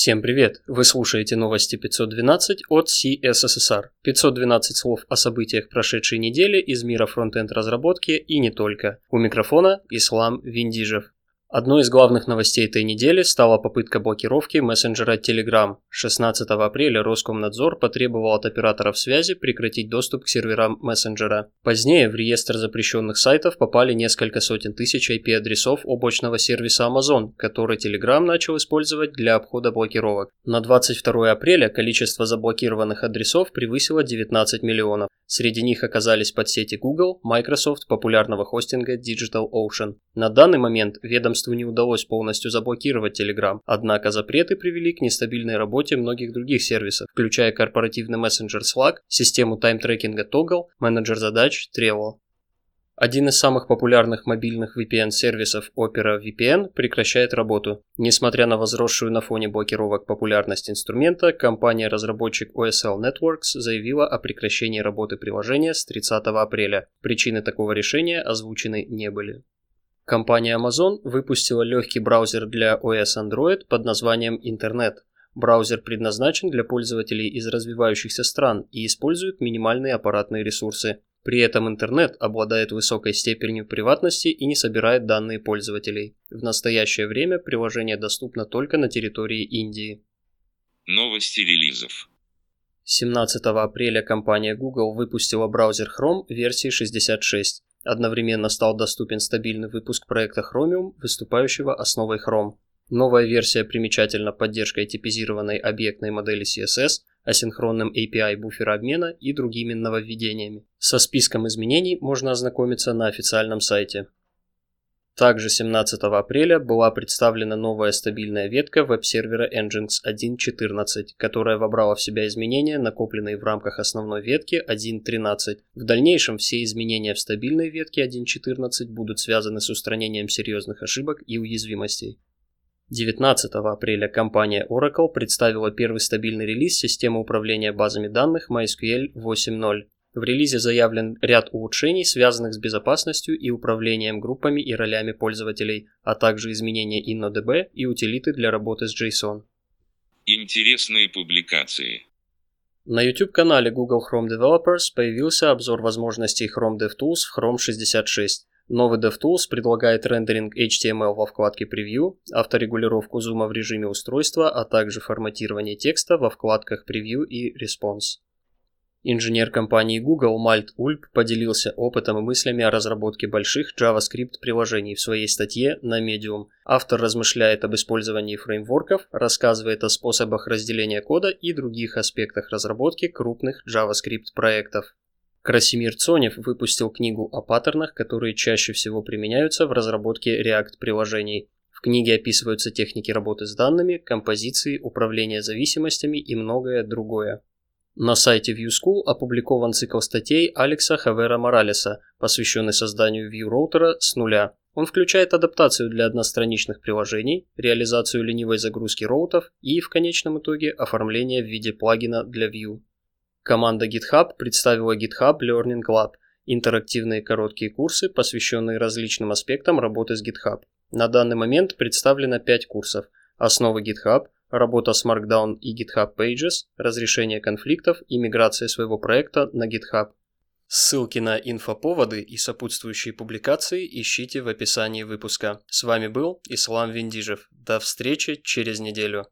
Всем привет! Вы слушаете новости 512 от CSSR. 512 слов о событиях прошедшей недели из мира фронтенд разработки и не только. У микрофона Ислам Виндижев. Одной из главных новостей этой недели стала попытка блокировки мессенджера Telegram. 16 апреля Роскомнадзор потребовал от операторов связи прекратить доступ к серверам мессенджера. Позднее в реестр запрещенных сайтов попали несколько сотен тысяч IP-адресов облачного сервиса Amazon, который Telegram начал использовать для обхода блокировок. На 22 апреля количество заблокированных адресов превысило 19 миллионов. Среди них оказались подсети Google, Microsoft, популярного хостинга DigitalOcean. На данный момент ведомству не удалось полностью заблокировать Telegram, однако запреты привели к нестабильной работе многих других сервисов, включая корпоративный мессенджер Slack, систему тайм-трекинга Toggle, менеджер задач Trello. Один из самых популярных мобильных VPN-сервисов Opera VPN прекращает работу. Несмотря на возросшую на фоне блокировок популярность инструмента, компания-разработчик OSL Networks заявила о прекращении работы приложения с 30 апреля. Причины такого решения озвучены не были. Компания Amazon выпустила легкий браузер для OS Android под названием Internet. Браузер предназначен для пользователей из развивающихся стран и использует минимальные аппаратные ресурсы. При этом интернет обладает высокой степенью приватности и не собирает данные пользователей. В настоящее время приложение доступно только на территории Индии. Новости релизов. 17 апреля компания Google выпустила браузер Chrome версии 66. Одновременно стал доступен стабильный выпуск проекта Chromium, выступающего основой Chrome. Новая версия примечательна поддержкой типизированной объектной модели CSS, асинхронным API буфера обмена и другими нововведениями. Со списком изменений можно ознакомиться на официальном сайте. Также 17 апреля была представлена новая стабильная ветка веб-сервера Nginx 1.14, которая вобрала в себя изменения, накопленные в рамках основной ветки 1.13. В дальнейшем все изменения в стабильной ветке 1.14 будут связаны с устранением серьезных ошибок и уязвимостей. 19 апреля компания Oracle представила первый стабильный релиз системы управления базами данных MySQL 8.0. В релизе заявлен ряд улучшений, связанных с безопасностью и управлением группами и ролями пользователей, а также изменения InnoDB и утилиты для работы с JSON. Интересные публикации. На YouTube-канале Google Chrome Developers появился обзор возможностей Chrome DevTools в Chrome 66. Новый DevTools предлагает рендеринг HTML во вкладке Preview, авторегулировку зума в режиме устройства, а также форматирование текста во вкладках Preview и Response. Инженер компании Google Мальт Ульп поделился опытом и мыслями о разработке больших JavaScript-приложений в своей статье на Medium. Автор размышляет об использовании фреймворков, рассказывает о способах разделения кода и других аспектах разработки крупных JavaScript-проектов. Красимир Цонев выпустил книгу о паттернах, которые чаще всего применяются в разработке React-приложений. В книге описываются техники работы с данными, композиции, управления зависимостями и многое другое. На сайте View School опубликован цикл статей Алекса Хавера Моралеса, посвященный созданию View роутера с нуля. Он включает адаптацию для одностраничных приложений, реализацию ленивой загрузки роутов и, в конечном итоге, оформление в виде плагина для View. Команда GitHub представила GitHub Learning Lab – интерактивные короткие курсы, посвященные различным аспектам работы с GitHub. На данный момент представлено 5 курсов. Основы GitHub, работа с Markdown и GitHub Pages, разрешение конфликтов и миграция своего проекта на GitHub. Ссылки на инфоповоды и сопутствующие публикации ищите в описании выпуска. С вами был Ислам Виндижев. До встречи через неделю.